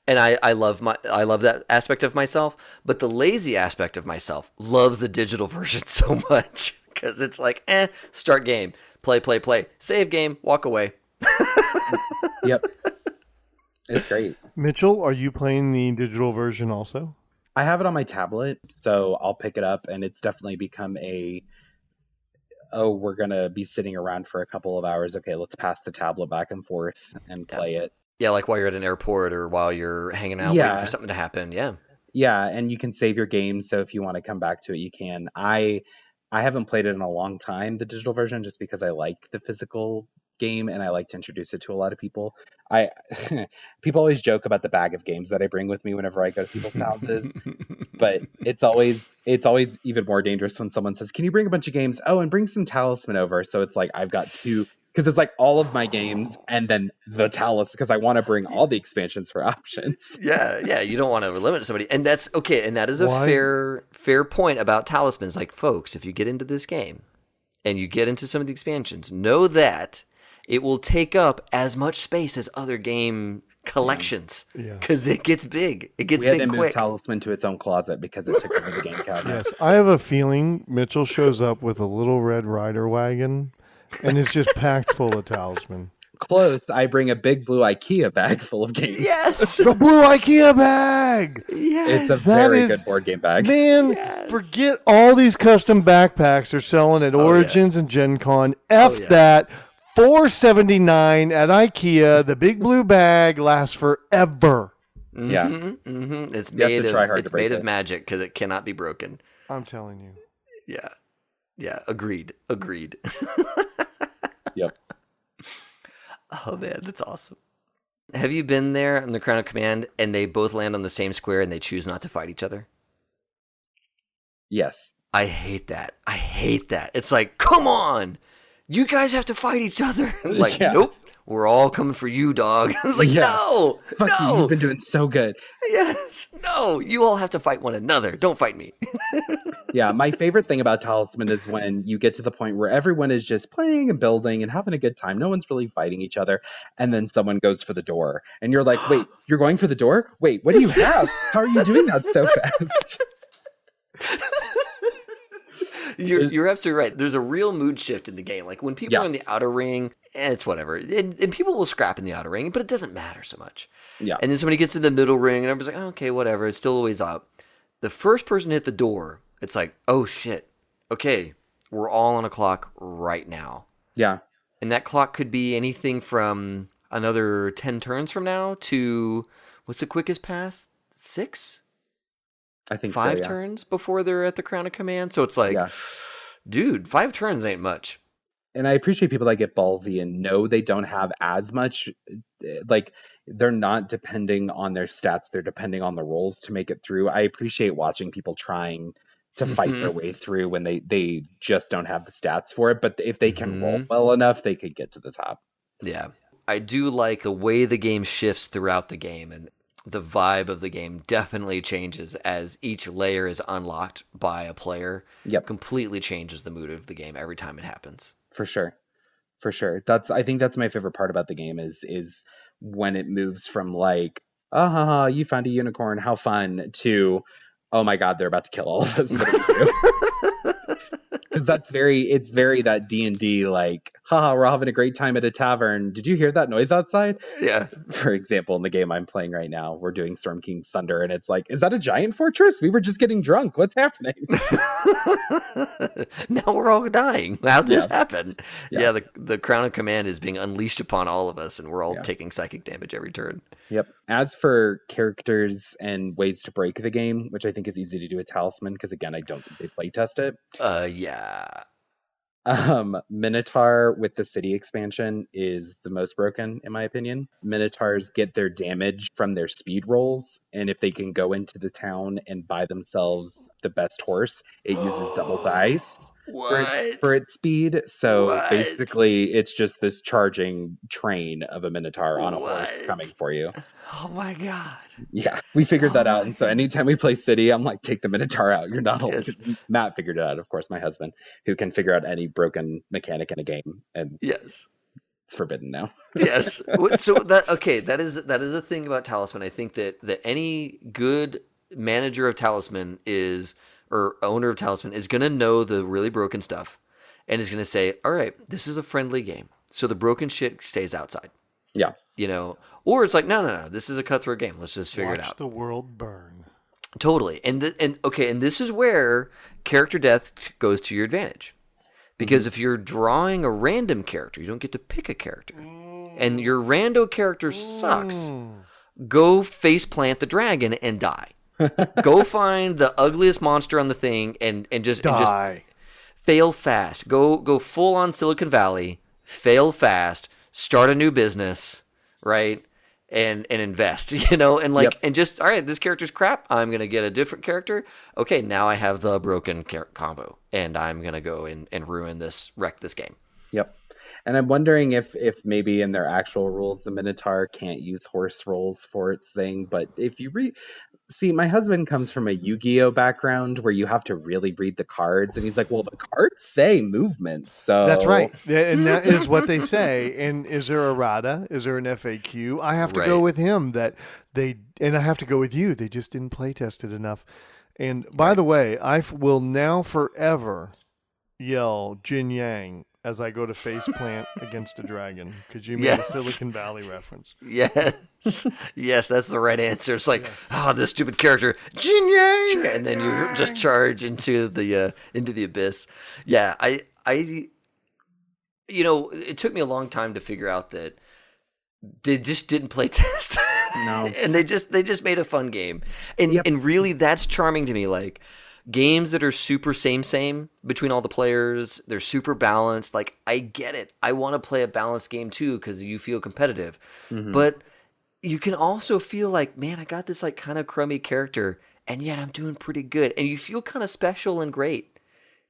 and I, I love my I love that aspect of myself, but the lazy aspect of myself loves the digital version so much because it's like, eh, start game, play, play, play, save game, walk away. Yep. It's great. Mitchell, are you playing the digital version also? I have it on my tablet, so I'll pick it up, and it's definitely become a oh, we're gonna be sitting around for a couple of hours. Okay, let's pass the tablet back and forth and play it. Yeah, like while you're at an airport or while you're hanging out Yeah. waiting for something to happen. Yeah. Yeah, and you can save your games, so if you want to come back to it, you can. I I haven't played it in a long time, the digital version, just because I like the physical game and I like to introduce it to a lot of people. I people always joke about the bag of games that I bring with me whenever I go to people's houses, but it's always it's always even more dangerous when someone says, "Can you bring a bunch of games?" Oh, and bring some talisman over. So it's like I've got two because it's like all of my games and then the talisman because I want to bring all the expansions for options. yeah, yeah, you don't want to limit somebody, and that's okay, and that is a Why- fair fair point about talismans. Like, folks, if you get into this game and you get into some of the expansions, know that it will take up as much space as other game collections mm. Yeah. because it gets big. It gets we had to big move quick. talisman to its own closet because it took over the game cabinet. Yes. I have a feeling Mitchell shows up with a little red rider wagon and it's just packed full of talisman. Close. I bring a big blue IKEA bag full of games. yes, The blue IKEA bag! yes. It's a That very is- good board game bag. Man, Yes. forget all these custom backpacks they're selling at Oh, yeah. Origins and Gen Con. F yeah. that. Four seventy nine at IKEA. The big blue bag lasts forever. Yeah. hmm It's You have to made try of hard to it's break made of magic because it cannot be broken. I'm telling you. Yeah. Yeah. Agreed. Agreed. Yep. Oh man, that's awesome. Have you been there on the Crown of Command and they both land on the same square and they choose not to fight each other? Yes. I hate that. I hate that. It's like, come on, you guys have to fight each other. like, Yeah. nope, we're all coming for you, dog. I was like, Yeah. no, Fuck you. You've been doing so good. yes, no, you all have to fight one another. Don't fight me. Yeah. My favorite thing about Talisman is when you get to the point where everyone is just playing and building and having a good time. No one's really fighting each other. And then someone goes for the door. And you're like, wait, you're going for the door? Wait, what do you have? How are you doing that so fast? You're, you're absolutely right. There's a real mood shift in the game. Like when people Yeah. are in the outer ring, eh, it's whatever. And, and people will scrap in the outer ring, but it doesn't matter so much. Yeah. And then somebody gets to the middle ring, and everybody's like, oh, okay, whatever. It's still always up. The first person hit the door, it's like, oh shit. Okay, we're all on a clock right now. Yeah. And that clock could be anything from another 10 turns from now to what's the quickest pass? Six? I think Five so. Yeah. turns before they're at the crown of command. So it's like, Yeah. dude, five turns ain't much. and I appreciate people that get ballsy and know they don't have as much eh, like they're not depending on their stats, they're depending on the rolls to make it through. I appreciate watching people trying to fight their Mhm. way through when they they just don't have the stats for it, but if they can roll Mhm. well enough, they could get to the top. Yeah. I do like the way the game shifts throughout the game and the vibe of the game definitely changes as each layer is unlocked by a player. Yep. Completely changes the mood of the game every time it happens. For sure. For sure. That's I think that's my favorite part about the game is is when it moves from like, ah ha, ha, you found a unicorn, how fun to oh my god, they're about to kill all of us. What do we do? Because that's very it's very that D and D like, haha, we're having a great time at a tavern. Did you hear that noise outside? Yeah. For example, in the game I'm playing right now, we're doing Storm King's Thunder, and it's like, is that a giant fortress? We were just getting drunk. What's happening? now we're all dying. How'd this Yeah. happen? Yeah. Yeah, the the crown of command is being unleashed upon all of us and we're all Yeah. taking psychic damage every turn. Yep. As for characters and ways to break the game, which I think is easy to do with Talisman, because again, I don't think they playtest it. Uh yeah. Um, Minotaur with the city expansion is the most broken, in my opinion. Minotaurs get their damage from their speed rolls, and if they can go into the town and buy themselves the best horse, it uses double dice. For its, for its speed. So What? basically, it's just this charging train of a minotaur on a horse coming for you. Oh my god. Yeah, we figured oh that Oh out, my and so anytime we play City, I'm like, take the minotaur out. You're not. Yes. Matt figured it out, of course, my husband, who can figure out any broken mechanic in a game, and Yes. it's forbidden now. yes. So that okay, that is that is a thing about talisman. I think that that any good manager of talisman is or owner of talisman is going to know the really broken stuff and is going to say, "All right, this is a friendly game. So the broken shit stays outside." Yeah. You know, or it's like, "No, no, no. This is a cutthroat game. Let's just figure Watch it out." the world burn. Totally. And th- and okay, and this is where character death t- goes to your advantage. Because mm-hmm. if you're drawing a random character, you don't get to pick a character. And mm. your rando character sucks. Mm. Go face plant the dragon and die. Go find the ugliest monster on the thing and and just and just Die. fail fast. Go go full on Silicon Valley, fail fast, start a new business, right? And and invest, you know, and like Yep. and just all right, this character's crap. I'm gonna get a different character. Okay, now I have the broken char- combo, and I'm gonna go and, and ruin this, wreck this game. Yep. And I'm wondering if if maybe in their actual rules the Minotaur can't use horse rolls for its thing, but if you read See, my husband comes from a Yu-Gi-Oh background where you have to really read the cards and he's like, "Well, the cards say movement." So That's right. Yeah, and that is what they say. And is there errata? Is there an FAQ? I have to go with him that they, and I have to go with you. They just didn't play test it enough. And by the way, I f- will now forever yell Jin Yang as I go to face plant against a dragon because you made Yes. a Silicon Valley reference. Yes, yes, that's the right answer. It's like, oh, this stupid character, Jin Yang, and then you just charge into the uh, into the abyss. Yeah, I, I, you know, it took me a long time to figure out that they just didn't play test. No. and they just they just made a fun game, and Yep. and really that's charming to me. Like games that are super same same between all the players, they're super balanced. Like I get it. I want to play a balanced game too because you feel competitive, Mhm. but you can also feel like, man, I got this like kind of crummy character, and yet I'm doing pretty good, and you feel kind of special and great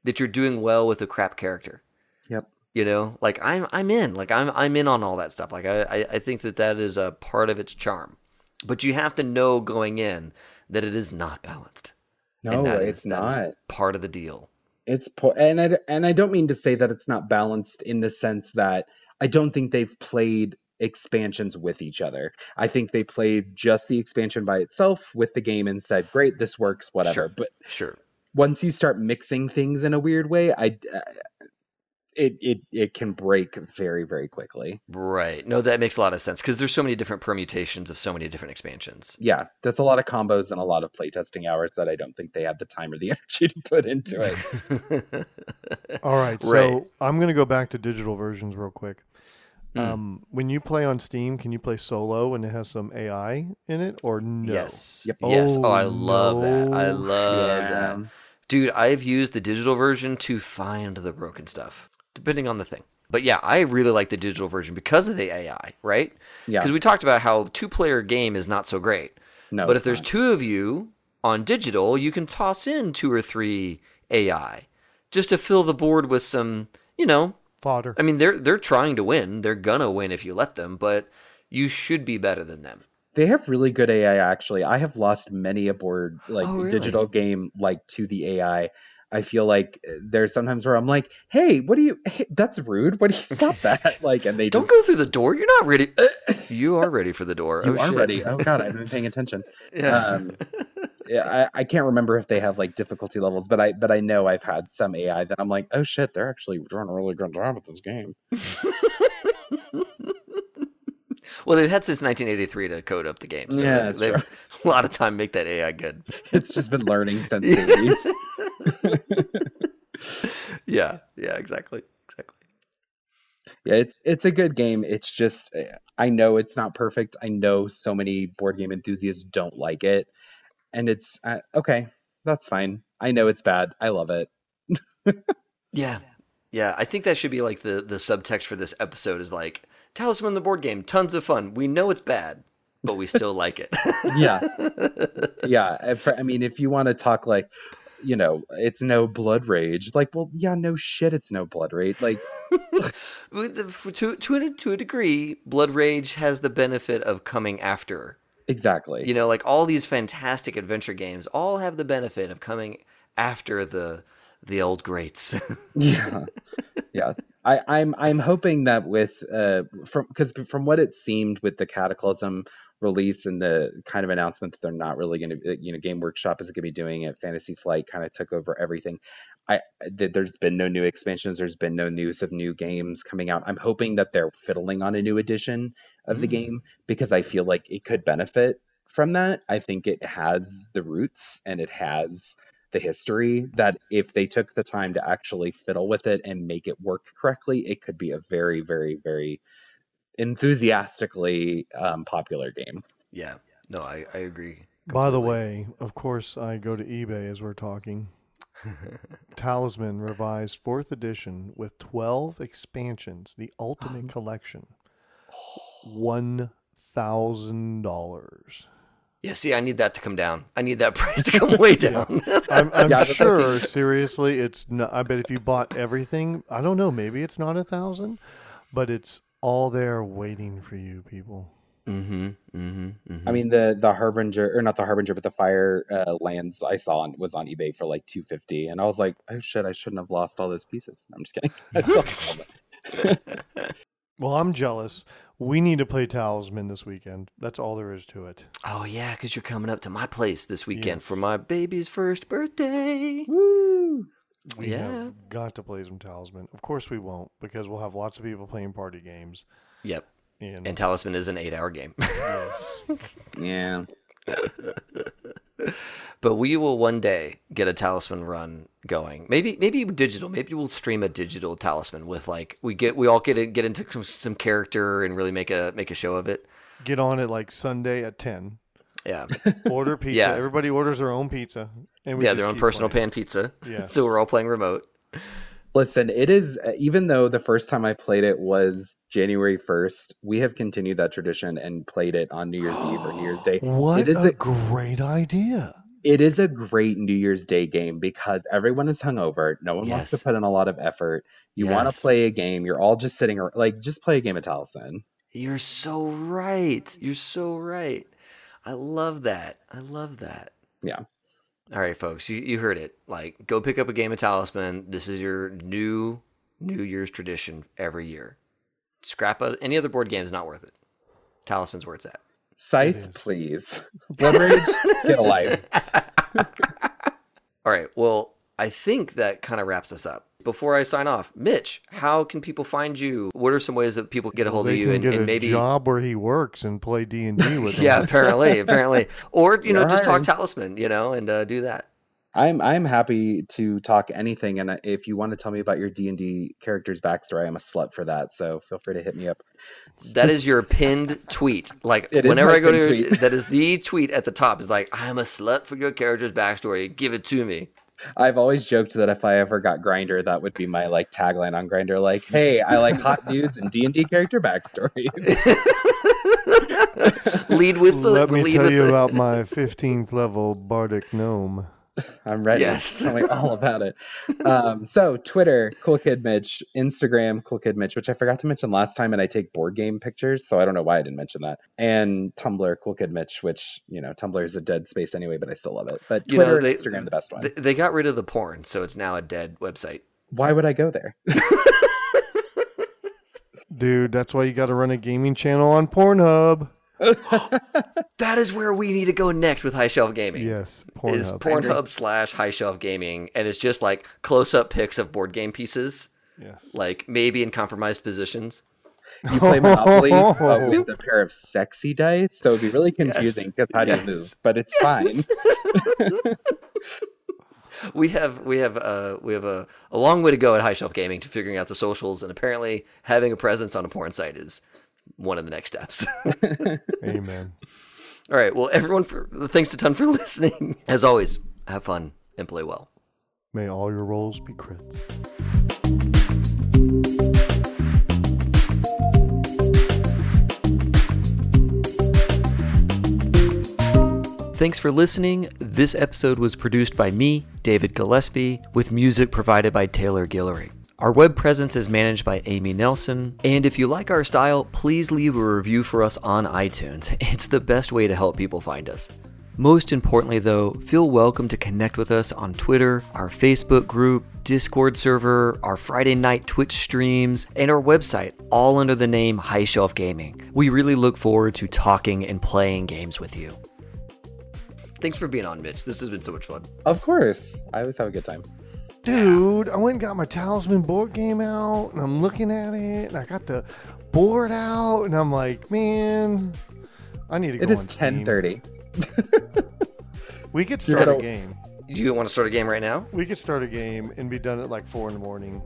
that you're doing well with a crap character Yep. you know like i'm i'm in like i'm i'm in on all that stuff like i i, I think that that is a part of its charm but you have to know going in that it is not balanced No, and that is- it's is not. part of the deal It's po- and I, and I don't mean to say that it's not balanced in the sense that I don't think they've played expansions with each other. I think they played just the expansion by itself with the game and said, "Great, this works, whatever." Sure. But sure once you start mixing things in a weird way, I it it it can break very very quickly. right no that makes a lot of sense because there's so many different permutations of so many different expansions Yeah, that's a lot of combos and a lot of playtesting hours that I don't think they have the time or the energy to put into it. All right, so Right. I'm going to go back to digital versions real quick. Mm. Um, when you play on Steam, can you play solo and it has some AI in it, or no? yes Yep. yes oh, i Oh, love that i no. love that Dude, I've used the digital version to find the broken stuff, depending on the thing. But yeah, I really like the digital version because of the AI, right? Yeah. Because we talked about how two player game is not so great. No, but if there's not. two of you on digital, you can toss in two or three AI just to fill the board with some, you know, Fodder. I mean they're they're trying to win. They're gonna win if you let them, but you should be better than them. They have really good AI actually. I have lost many a board like Oh, really? digital game like to the AI. I feel like uh, there's sometimes where I'm like, "Hey, what do you? Hey, that's rude. What do you stop that?" Like, and they Don't just go through the door. You're not ready. you are ready for the door. you oh, are shit. ready. Oh god, I've been paying attention. Yeah. Um, yeah, I, I can't remember if they have like difficulty levels, but I but I know I've had some AI that I'm like, oh shit, they're actually doing a really good job at this game. Well, they've had since 1983 to code up the game. So Yeah, they- that's they've a lot of time make that AI good. It's just been learning since the 80s. Yeah, yeah, exactly, exactly. Yeah, it's it's a good game. It's just eh, I know it's not perfect. I know so many board game enthusiasts don't like it, and it's uh, okay. That's fine. I know it's bad. I love it. Yeah, yeah. I think that should be like the the subtext for this episode is like Talisman the board game, tons of fun. We know it's bad, but we still like it. Yeah, yeah. I mean, if you want to talk like you know, it's no Blood Rage. Like, well, yeah, no shit, it's no Blood Rage. Like, to to a, to a degree, Blood Rage has the benefit of coming after. exactly. You know, like all these fantastic adventure games all have the benefit of coming after the the old greats. yeah yeah i i'm i'm hoping that with uh from because from what it seemed with the cataclysm release and the kind of announcement that they're not really going to you know game workshop is going to be doing it. Fantasy flight kind of took over everything. I th- there's been no new expansions. There's been no news of new games coming out. I'm hoping that they're fiddling on a new edition of the Mm. game because i feel like it could benefit from that. I think it has the roots and it has the history that if they took the time to actually fiddle with it and make it work correctly, it could be a very, very, very enthusiastically um, popular game. yeah, no, I, I agree. By the way, of course, I go to eBay as we're talking. Talisman revised fourth edition with 12 expansions, the ultimate collection. $1,000. Yeah, see, I need that to come down. I need that price to come way down. I'm, I'm Yeah, sure, like- seriously, it's not. I bet if you bought everything, I don't know, maybe it's not a thousand, but it's all there waiting for you, people. mm-hmm, mm-hmm, mm-hmm. I mean, the the harbinger or not the harbinger, but the fire uh, lands I saw on, was on eBay for like two fifty, and I was like, oh shit, I shouldn't have lost all those pieces. I'm just kidding. I still have them. Well, I'm jealous. We need to play Talisman this weekend. That's all there is to it. oh yeah, because you're coming up to my place this weekend for my baby's first birthday. Woo! We Yeah. have got to play some Talisman. Of course, we won't because we'll have lots of people playing party games. Yep, And, and Talisman is an eight-hour game. yes. Yeah. But we will one day get a talisman run going. Maybe maybe digital. Maybe we'll stream a digital talisman with like we get we all get in, get into some, some character and really make a make a show of it. get on it like Sunday at 10. Yeah, Order pizza. Yeah. Everybody orders their own pizza. And we yeah, their own personal playing. pan pizza. Yeah. so we're all playing remote. Listen, it is uh, even though the first time I played it was January 1st, we have continued that tradition and played it on New Year's Eve or New Year's Day. What It is a a- great idea. It is a great New Year's Day game because everyone is hungover. No one wants to put in a lot of effort. You want to play a game. You're all just sitting ar- like just play a game of Talisman. You're so right. You're so right. I love that. I love that. Yeah. All right, folks, you, you heard it. Like, go pick up a game of Talisman. This is your new New Year's tradition every year. Scrap out any other board game is not worth it. Talisman's where it's at. Scythe, is. please. Blood Rage, get a life. All right. Well, I think that kind of wraps us up. Before I sign off, Mitch, how can people find you? What are some ways that people get a hold they of you can and, get and a maybe job where he works and play D and D with him. yeah, apparently, apparently, or you know, You're just talk. Talisman, you know, and uh, do that. I'm I'm happy to talk anything, and if you want to tell me about your D and D character's backstory, I'm a slut for that. So feel free to hit me up. That is your pinned tweet. Like It is whenever I go to tweet. that is the tweet at the top is like I'm a slut for your character's backstory. Give it to me. I've always joked that if I ever got Grindr, that would be my like tagline on Grindr. Like, hey, I like hot dudes and D and D character backstories. Lead with the Let me lead tell with you the, about my 15th level bardic gnome. I'm ready. Yes. Tell me all about it. Um, so Twitter, Cool Kid Mitch, Instagram, Cool Kid Mitch, which I forgot to mention last time, and I take board game pictures, so I don't know why I didn't mention that. And Tumblr, Cool Kid Mitch, which you know Tumblr is a dead space anyway, but I still love it. But You know, Twitter they- and Instagram, the best one. They, they got rid of the porn, so it's now a dead website. why would I go there? Dude, that's why you got to run a gaming channel on Pornhub. That is where we need to go next with High Shelf Gaming. Yes, Is Pornhub. Pornhub slash High Shelf Gaming, and it's just like close up pics of board game pieces, yes. like maybe in compromised positions. You play Monopoly but with a pair of sexy dice, so it'd be really confusing because how do Yes. you move? But it's fine. we have we have uh we have a, a long way to go at High Shelf Gaming to figuring out the socials, and apparently having a presence on a porn site is one of the next steps. Amen. All right, well, everyone, for thanks a ton for listening. As always, have fun and play well. May all your rolls be crits. Thanks for listening. This episode was produced by me, David Gillespie, with music provided by Taylor Guillory. Our web presence is managed by Amy Nelson. And if you like our style, please leave a review for us on iTunes. It's the best way to help people find us. Most importantly, though, feel welcome to connect with us on Twitter, our Facebook group, Discord server, our Friday night Twitch streams, and our website, all under the name High Shelf Gaming. We really look forward to talking and playing games with you. Thanks for being on, Mitch. This has been so much fun. Of course. I always have a good time. Dude, I went and got my Talisman board game out, and I'm looking at it, and I got the board out, and I'm like, man, I need to go It is on Steam. 10:30. We could You're start a gonna- game. You want to start a game right now? We could start a game and be done at like four in the morning.